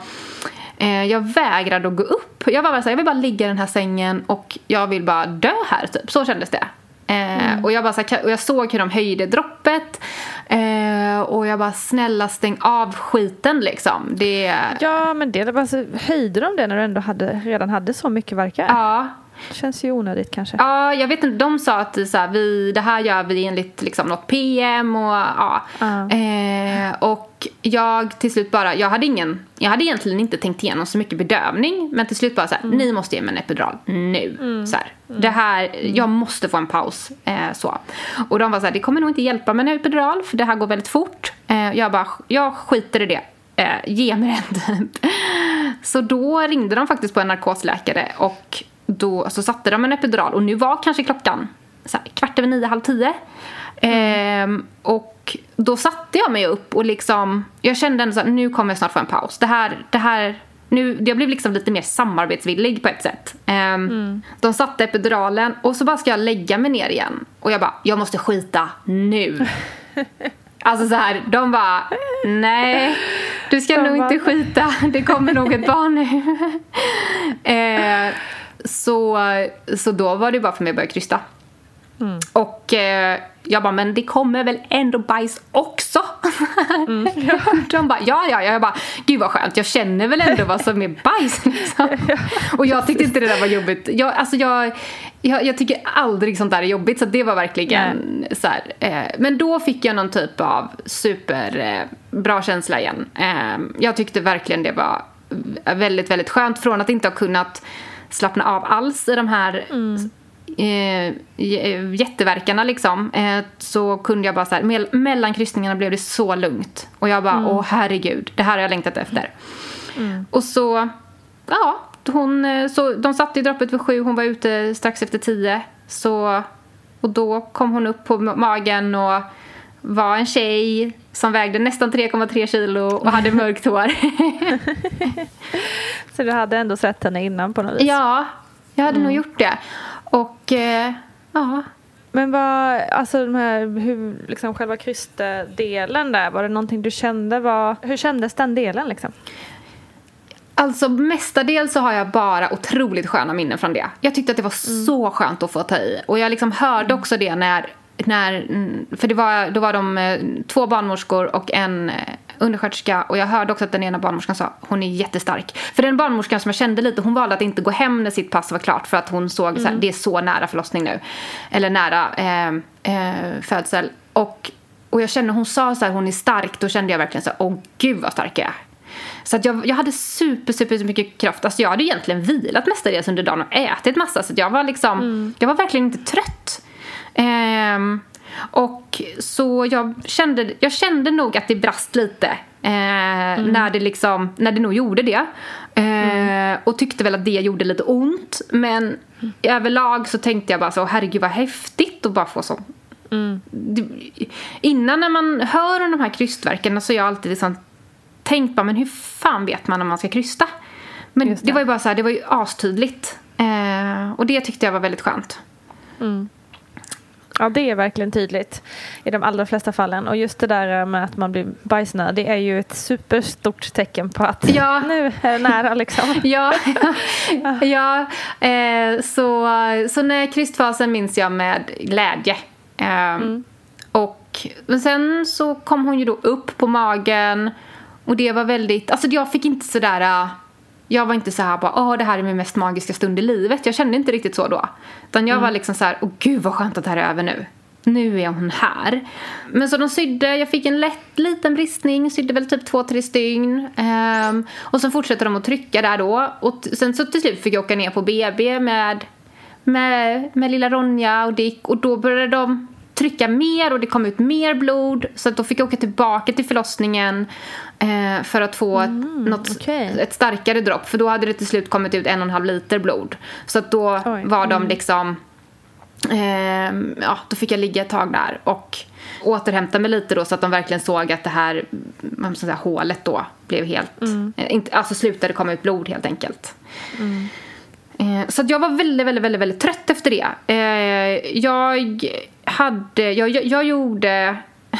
Eh, jag vägrade att gå upp. Jag var bara så här, jag vill bara ligga i den här sängen och jag vill bara dö här typ. Så kändes det. Eh, och, jag bara, så här, och jag såg hur de höjde droppet. Eh, och jag bara, snälla stäng av skiten liksom. Det... Ja, men det var så, höjde de det när du ändå hade, redan hade så mycket verkar? Ja. Känns ju onödigt kanske. Ja, jag vet inte. De sa att så här, vi, det här gör vi enligt liksom, något PM och ja. Eh, och jag till slut bara, jag hade ingen, jag hade egentligen inte tänkt igenom så mycket bedövning. Men till slut bara så här, ni måste ge mig en epidural nu. Så här, Det här, jag måste få en paus. Eh, så. Och de var så här, det kommer nog inte hjälpa med en epidural för det här går väldigt fort. Eh, jag bara, jag skiter i det. Eh, ge mig den typ. Så då ringde de faktiskt på en narkosläkare och då så satte de en epidural och nu var kanske klockan så här, kvart över nio, halv tio. Ehm, och då satte jag mig upp och liksom, jag kände ändå så här, nu kommer jag snart få en paus. Det här, det här, nu, jag blev liksom lite mer samarbetsvillig på ett sätt. Ehm, De satte epiduralen och så bara ska jag lägga mig ner igen. Och jag bara, jag måste skita nu. Alltså så här, de bara, nej, du ska De nog bara- inte skita, det kommer nog ett barn nu. eh, så, så då var det bara för mig att börja krysta. Och eh, jag bara, men det kommer väl ändå bajs också? De bara, ja, ja, ja. Jag bara, gud vad skönt, jag känner väl ändå vad som är bajs. Liksom. Och jag tyckte inte det där var jobbigt. Jag, alltså jag, jag, jag tycker aldrig sånt där är jobbigt, så det var verkligen så här. Eh, men då fick jag någon typ av super eh, känsla igen. Eh, jag tyckte verkligen det var väldigt, väldigt skönt från att inte ha kunnat slappna av alls i de här eh, j- jätteverkarna liksom eh, så kunde jag bara så här, mell- mellan kryssningarna blev det så lugnt. Och jag bara åh herregud det här har jag längtat efter. Och så ja hon, eh, så de satte i droppet vid sju hon var ute strax efter tio. Så och då kom hon upp på ma- magen och var en tjej som vägde nästan 3,3 kilo och hade mörkt hår. Så du hade ändå sett henne innan på något vis? ja, jag hade nog gjort det. Och eh, ja, Men vad, alltså de här, hur, liksom själva krystdelen där, var det någonting du kände var, hur kändes den delen liksom? Alltså mestadels så har jag bara otroligt sköna minnen från det. Jag tyckte att det var så skönt att få ta i. Och jag liksom hörde också det när, när mm, för det var, då var de eh, två barnmorskor och en eh, undersköterska. Och jag hörde också att den ena barnmorskan sa hon är jättestark. För den barnmorskan som jag kände lite, hon valde att inte gå hem när sitt pass var klart. För att hon såg så här, det är så nära förlossning nu. Eller nära eh, eh, födsel. Och, och jag kände, hon sa så här, hon är stark. Då kände jag verkligen så här, åh gud vad stark jag är. Så att jag, jag hade super, super mycket kraft. Alltså jag hade egentligen vilat mestadels under dagen och ätit massa. Så jag var liksom, jag var verkligen inte trött. Ehm, och så jag kände, jag kände nog att det brast lite. Eh, när, det liksom, när det nog gjorde det. Eh, Och tyckte väl att det gjorde lite ont. Men överlag så tänkte jag bara så, herregud vad häftigt att bara få så det, innan när man hör om de här krystverkarna så har jag alltid liksom tänkt bara, men hur fan vet man om man ska krysta? Men det. det. var ju bara så här, det var ju astydligt. Eh, och det tyckte jag var väldigt skönt. Ja, det är verkligen tydligt i de allra flesta fallen. Och just det där med att man blir bajsnödig är ju ett superstort tecken på att Ja. nu är det nära liksom. Ja, ja eh, så, så när krystfasen minns jag med glädje. Eh, Och men sen så kom hon ju då upp på magen och det var väldigt, alltså jag fick inte sådär, jag var inte så här bara, åh det här är min mest magiska stund i livet. Jag kände inte riktigt så då. Utan jag var liksom så här, åh gud vad skönt att det här är över nu. Nu är hon här. Men så de sydde, jag fick en lätt liten bristning, sydde väl typ två, tre stygn. Ehm, och sen fortsatte de att trycka där då. Och sen så till slut fick jag åka ner på BB med, med, med lilla Ronja och Dick. Och då började de trycka mer och det kom ut mer blod. Så att då fick jag åka tillbaka till förlossningen eh, för att få ett, något, okej. ett starkare dropp. För då hade det till slut kommit ut en och en halv liter blod. Så att då Oj. var de liksom Ehm, ja, då fick jag ligga ett tag där och återhämta mig lite då så att de verkligen såg att det här, vad ska säga, hålet då blev helt, eh, inte, alltså slutade komma ut blod helt enkelt. Eh, så att jag var väldigt, väldigt, väldigt, väldigt trött efter det. Eh, jag hade, jag, jag, jag gjorde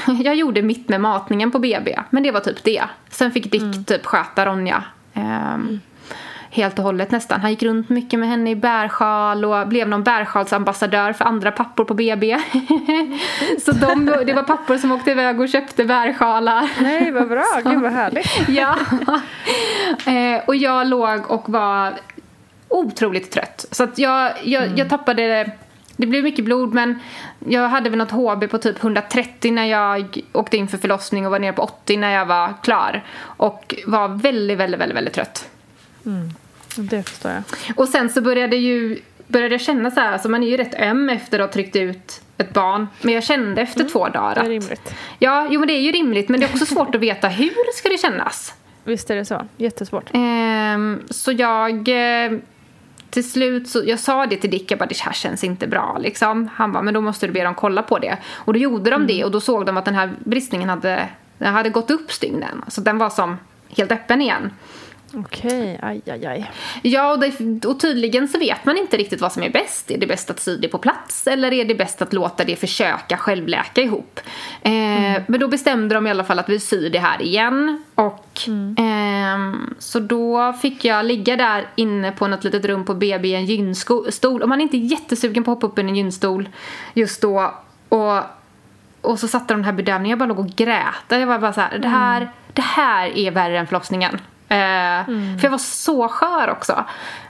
jag gjorde mitt med matningen på BB, men det var typ det. Sen fick Dick typ sköta Ronja Ehm, Helt och hållet nästan. Han gick runt mycket med henne i bärsjal och blev någon bärsjalsambassadör för andra pappor på BB. Så de, det var pappor som åkte iväg och köpte bärsjalar. Nej, vad bra. Gud, vad härligt. ja. Eh, och jag låg och var otroligt trött. Så att jag, jag, jag tappade det blev mycket blod men jag hade väl något HB på typ 130 när jag åkte in för förlossning och var nere på 80 när jag var klar. Och var väldigt, väldigt, väldigt, väldigt trött. Mm. Det förstår jag. Och sen så började, ju, började jag känna så här, alltså man är ju rätt öm efter att ha tryckt ut ett barn. Men jag kände efter två dagar att... Det är rimligt. Ja, jo men det är ju rimligt men det är också svårt att veta hur ska det kännas. Visst är det så. Jättesvårt. Ehm, så jag... eh, Till slut så, jag sa det till Dick, jag bara det här känns inte bra liksom. Han bara, men då måste du be dem kolla på det. Och då gjorde de det och då såg de att den här bristningen hade, den hade gått upp stygnen. Så den var som helt öppen igen. Okej, aj, aj, aj. Ja, och, det, och tydligen så vet man inte riktigt vad som är bäst. Är det bäst att sy det på plats eller är det bäst att låta det försöka självläka ihop? Eh, Men då bestämde de i alla fall att vi syr det här igen. Och ehm, Så då fick jag ligga där inne på något litet rum på BB i en gynstol. Och man är inte jättesugen på att hoppa upp i en gynstol just då. Och, och så satte de den här bedövningen, jag bara låg och grät. Jag var bara så här, det här, det här är värre än förlossningen. Eh, För jag var så skör också.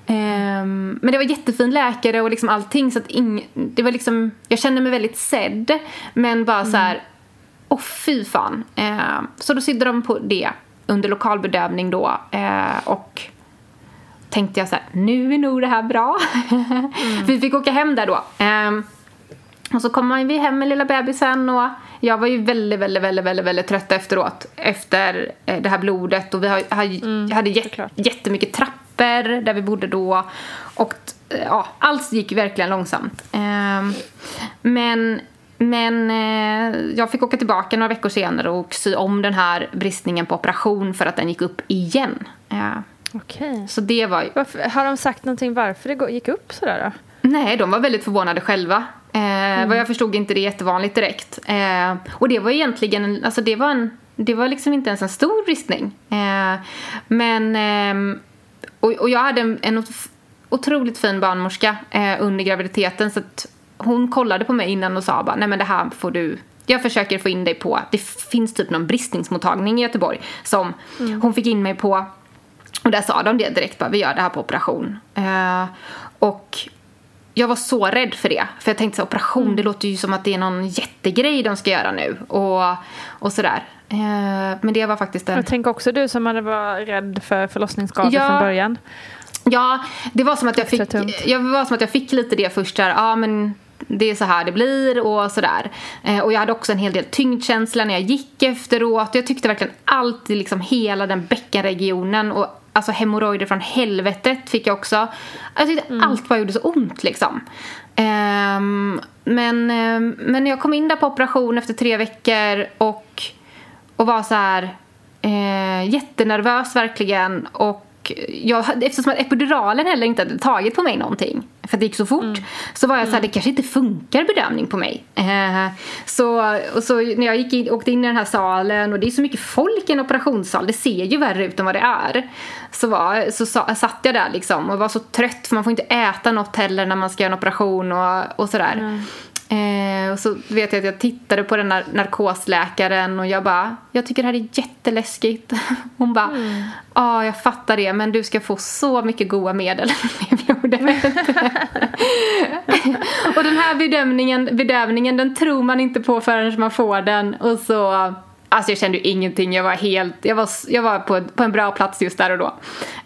Ehm, men det var jättefin läkare och liksom allting så att ing, det var liksom, jag kände mig väldigt sedd. Men bara så här, åh fy fan. Ehm, så då sydde de på det under lokalbedövning då. Eh, och tänkte jag så här, nu är nog det här bra. vi fick åka hem där då. Ehm, och så kom vi hem med lilla bebisen och jag var ju väldigt, väldigt, väldigt, väldigt, väldigt trött efteråt. Efter eh, det här blodet och vi har- har- hade jät- jättemycket trappor där vi bodde då. Och eh, ja, allt gick verkligen långsamt. Ehm, men men eh, jag fick åka tillbaka några veckor senare och sy om den här bristningen på operation för att den gick upp igen. Eh, Okej. så det var ju... Varför, har de sagt någonting varför det gick upp sådär då? Nej, de var väldigt förvånade själva. Eh, Vad jag förstod inte det jättevanligt direkt. Eh, och det var egentligen, en- alltså det var en, det var liksom inte ens en stor bristning. Eh, men, ehm, och, och jag hade en, en ot- otroligt fin barnmorska eh, under graviditeten så att hon kollade på mig innan och sa bara, nej men det här får du jag försöker få in dig på, det finns typ någon bristningsmottagning i Göteborg som hon fick in mig på och där sa de det direkt bara, vi gör det här på operation. Eh, och jag var så rädd för det. För jag tänkte så operation, det låter ju som att det är någon jättegrej de ska göra nu. Och, och sådär. Eh, men det var faktiskt en... Jag tänker också du som hade varit rädd för förlossningsskador Ja. från början. Ja, det var som att jag fick, jag var som att jag fick lite det först där, ja men det är så här det blir och sådär. Eh, och jag hade också en hel del tyngdkänsla när jag gick efteråt. Jag tyckte verkligen allt i liksom hela den bäckenregionen och alltså hemorrojder från helvetet fick jag också. Jag tyckte allt bara gjorde så ont liksom. Ehm, men, ehm, men jag kom in där på operation efter tre veckor och, och var så här eh, jättenervös verkligen och jag, eftersom att epiduralen heller inte hade tagit på mig någonting för att det gick så fort så var jag så här, det kanske inte funkar bedömning på mig. Eh, så, och så när jag gick in, åkte in i den här salen och det är så mycket folk i en operationssal, det ser ju värre ut än vad det är. Så, var, så sa, satt jag där liksom och var så trött för man får inte äta något heller när man ska göra en operation och, och sådär. Eh, och så vet jag att jag tittade på den där narkosläkaren och jag bara, jag tycker det här är jätteläskigt. Hon bara, ja jag fattar det men du ska få så mycket goda medel i blodet. och den här bedömningen, bedövningen den tror man inte på förrän man får den och så Alltså jag kände ju ingenting, jag var helt, jag var, jag var på, på en bra plats just där och då.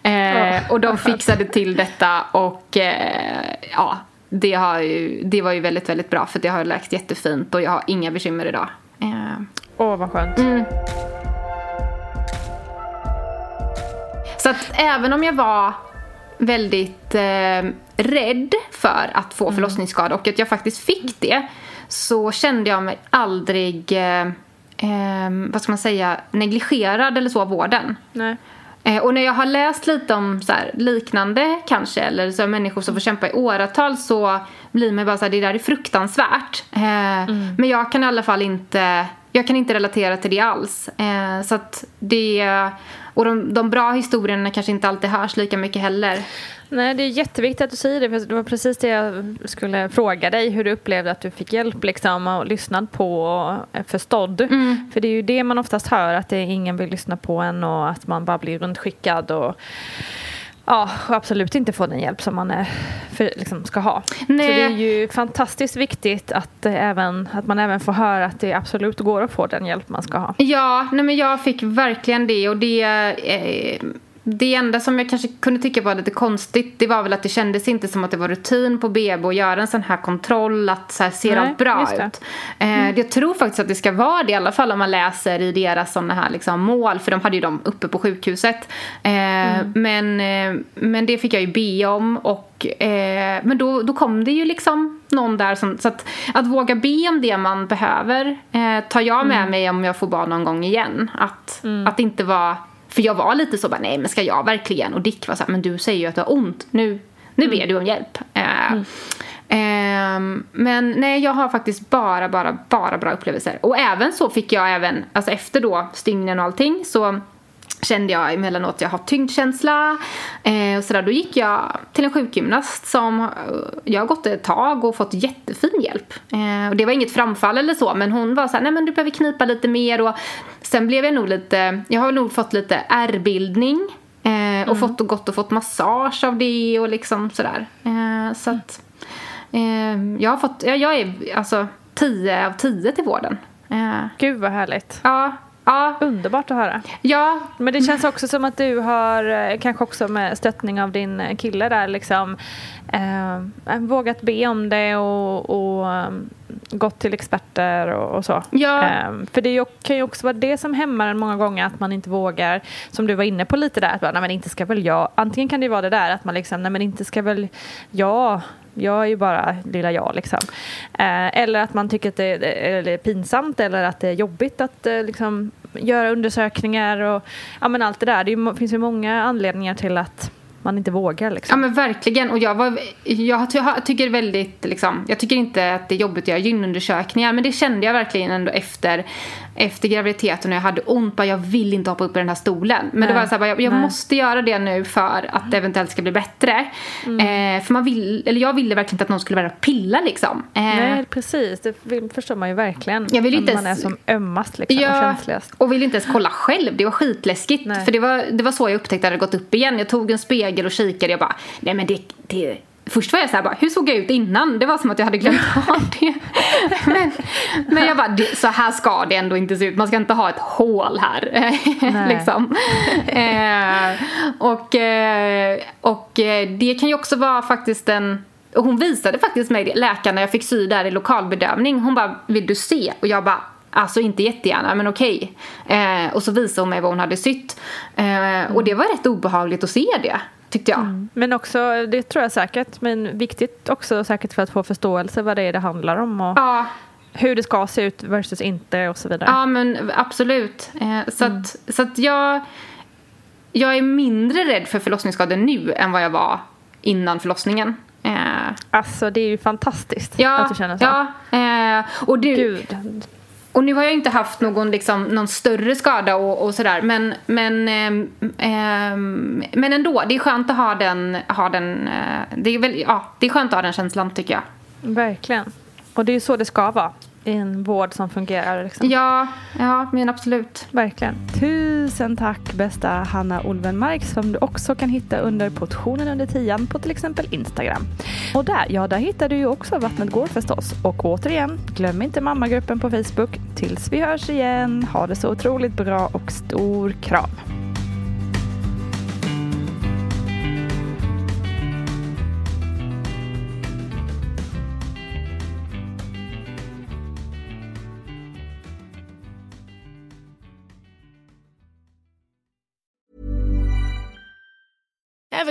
Eh, och de fixade till detta och eh, ja, det, har ju, det var ju väldigt, väldigt bra för det har läkt jättefint och jag har inga bekymmer idag. Eh, Åh, vad skönt. Mm. Så att även om jag var väldigt eh, rädd för att få förlossningsskada och att jag faktiskt fick det så kände jag mig aldrig, eh, eh, vad ska man säga, negligerad eller så av vården. Nej. Eh, och när jag har läst lite om så här, liknande kanske, eller så människor som får kämpa i åratal så blir man bara så här, det där är fruktansvärt. Eh, Mm. Men jag kan i alla fall inte, jag kan inte relatera till det alls. Eh, så att det, och de, de bra historierna kanske inte alltid hörs lika mycket heller. Nej, det är jätteviktigt att du säger det. För det var precis det jag skulle fråga dig. Hur du upplevde att du fick hjälp liksom, och lyssnad på och förstådd. Mm. För det är ju det man oftast hör. Att det ingen vill lyssna på en och att man bara blir runtskickad. Och, ja, absolut inte får den hjälp som man är, för, liksom, ska ha. Nej. Så det är ju fantastiskt viktigt att, det även, att man även får höra att det absolut går att få den hjälp man ska ha. Ja, nej men jag fick verkligen det och det eh, det enda som jag kanske kunde tycka var lite konstigt det var väl att det kändes inte som att det var rutin på BB att göra en sån här kontroll att så här, ser Nej, allt bra just det. ut. Eh, Jag tror faktiskt att det ska vara det i alla fall om man läser i deras såna här liksom, mål för de hade ju dem uppe på sjukhuset. Eh, men, eh, men det fick jag ju be om och eh, men då, då kom det ju liksom någon där som så att, att våga be om det man behöver eh, tar jag med mig om jag får barn någon gång igen. Att, att inte vara för jag var lite så bara, nej men ska jag verkligen? Och Dick var så här, men du säger ju att du har ont. Nu, nu ber du om hjälp. Eh, ehm, men nej, jag har faktiskt bara, bara, bara bra upplevelser. Och även så fick jag även, alltså efter då stygnen och allting så kände jag emellanåt att jag har tyngdkänsla. Eh, och sådär. Då gick jag till en sjukgymnast som eh, jag har gått ett tag och fått jättefin hjälp. Eh, och det var inget framfall eller så men hon var så här, nej men du behöver knipa lite mer och sen blev jag nog lite, jag har nog fått lite ärrbildning. Eh, och fått och gått och fått massage av det och liksom sådär. Eh, så att eh, jag har fått, ja, jag är alltså 10 av 10 till vården. Gud vad härligt. ja, ja, Underbart att höra. ja, Men det känns också som att du har, eh, kanske också med stöttning av din eh, kille där, liksom, eh, vågat be om det och, och eh, gått till experter och, och så. Ja. Eh, för det kan ju också vara det som hämmar en många gånger, att man inte vågar, som du var inne på lite där, att bara, nej men inte ska väl jag, antingen kan det vara det där att man liksom, nej men inte ska väl jag jag är ju bara lilla jag liksom. Eh, eller att man tycker att det är, eller är pinsamt eller att det är jobbigt att eh, liksom, göra undersökningar och ja, men allt det där. Det ju, finns ju många anledningar till att man inte vågar. Liksom. Ja men verkligen och jag var, jag, jag tycker väldigt liksom, jag tycker inte att det är jobbigt att göra gynundersökningar men det kände jag verkligen ändå efter, efter graviditeten och jag hade ont bara jag vill inte hoppa upp i den här stolen. Men Nej. det var så här, bara, jag, jag måste göra det nu för att det eventuellt ska bli bättre. Eh, för man vill, eller jag ville verkligen inte att någon skulle börja pilla liksom. Eh, Nej, precis. Det vill- förstår man ju verkligen. Jag vill inte man är som ömmast liksom, och Ja, känsligast. och ville inte ens kolla själv. Det var skitläskigt. Nej. För det var, det var så jag upptäckte att det hade gått upp igen. Jag tog en spegel och kikade. Jag bara, nej men det... det Först var jag så här bara, hur såg jag ut innan? Det var som att jag hade glömt av det. Men, men jag bara, så här ska det ändå inte se ut. Man ska inte ha ett hål här. Liksom. eh, och, eh, och eh, det kan ju också vara faktiskt en och hon visade faktiskt mig läkaren när jag fick sy där i lokalbedövning. Hon bara, vill du se? Och jag bara, alltså inte jättegärna men okej. Eh, och så visade hon mig vad hon hade sytt. Eh, Och det var rätt obehagligt att se det, tyckte jag. Men också, det tror jag säkert, men viktigt också säkert för att få förståelse vad det är det handlar om och Ja, hur det ska se ut versus inte och så vidare. ja men absolut. Eh, så att, så att jag, jag är mindre rädd för förlossningsskador nu än vad jag var innan förlossningen. Eh, Alltså det är ju fantastiskt ja, att du känner så. ja. Eh, och du, Gud. Och nu har jag inte haft någon, liksom, någon större skada och, och sådär. Men, men, eh, eh, men ändå, det är skönt att ha den, ha den eh, det, är väl, ja, det är skönt att ha den känslan tycker jag. Verkligen. Och det är ju så det ska vara en vård som fungerar. Liksom. Ja, ja men absolut. Verkligen. Tusen tack bästa Hanna Olvenmark som du också kan hitta under portionen under tian på till exempel Instagram. Och där, ja där hittar du ju också Vattnet går förstås. Och återigen, glöm inte mammagruppen på Facebook. Tills vi hörs igen, ha det så otroligt bra och stor kram.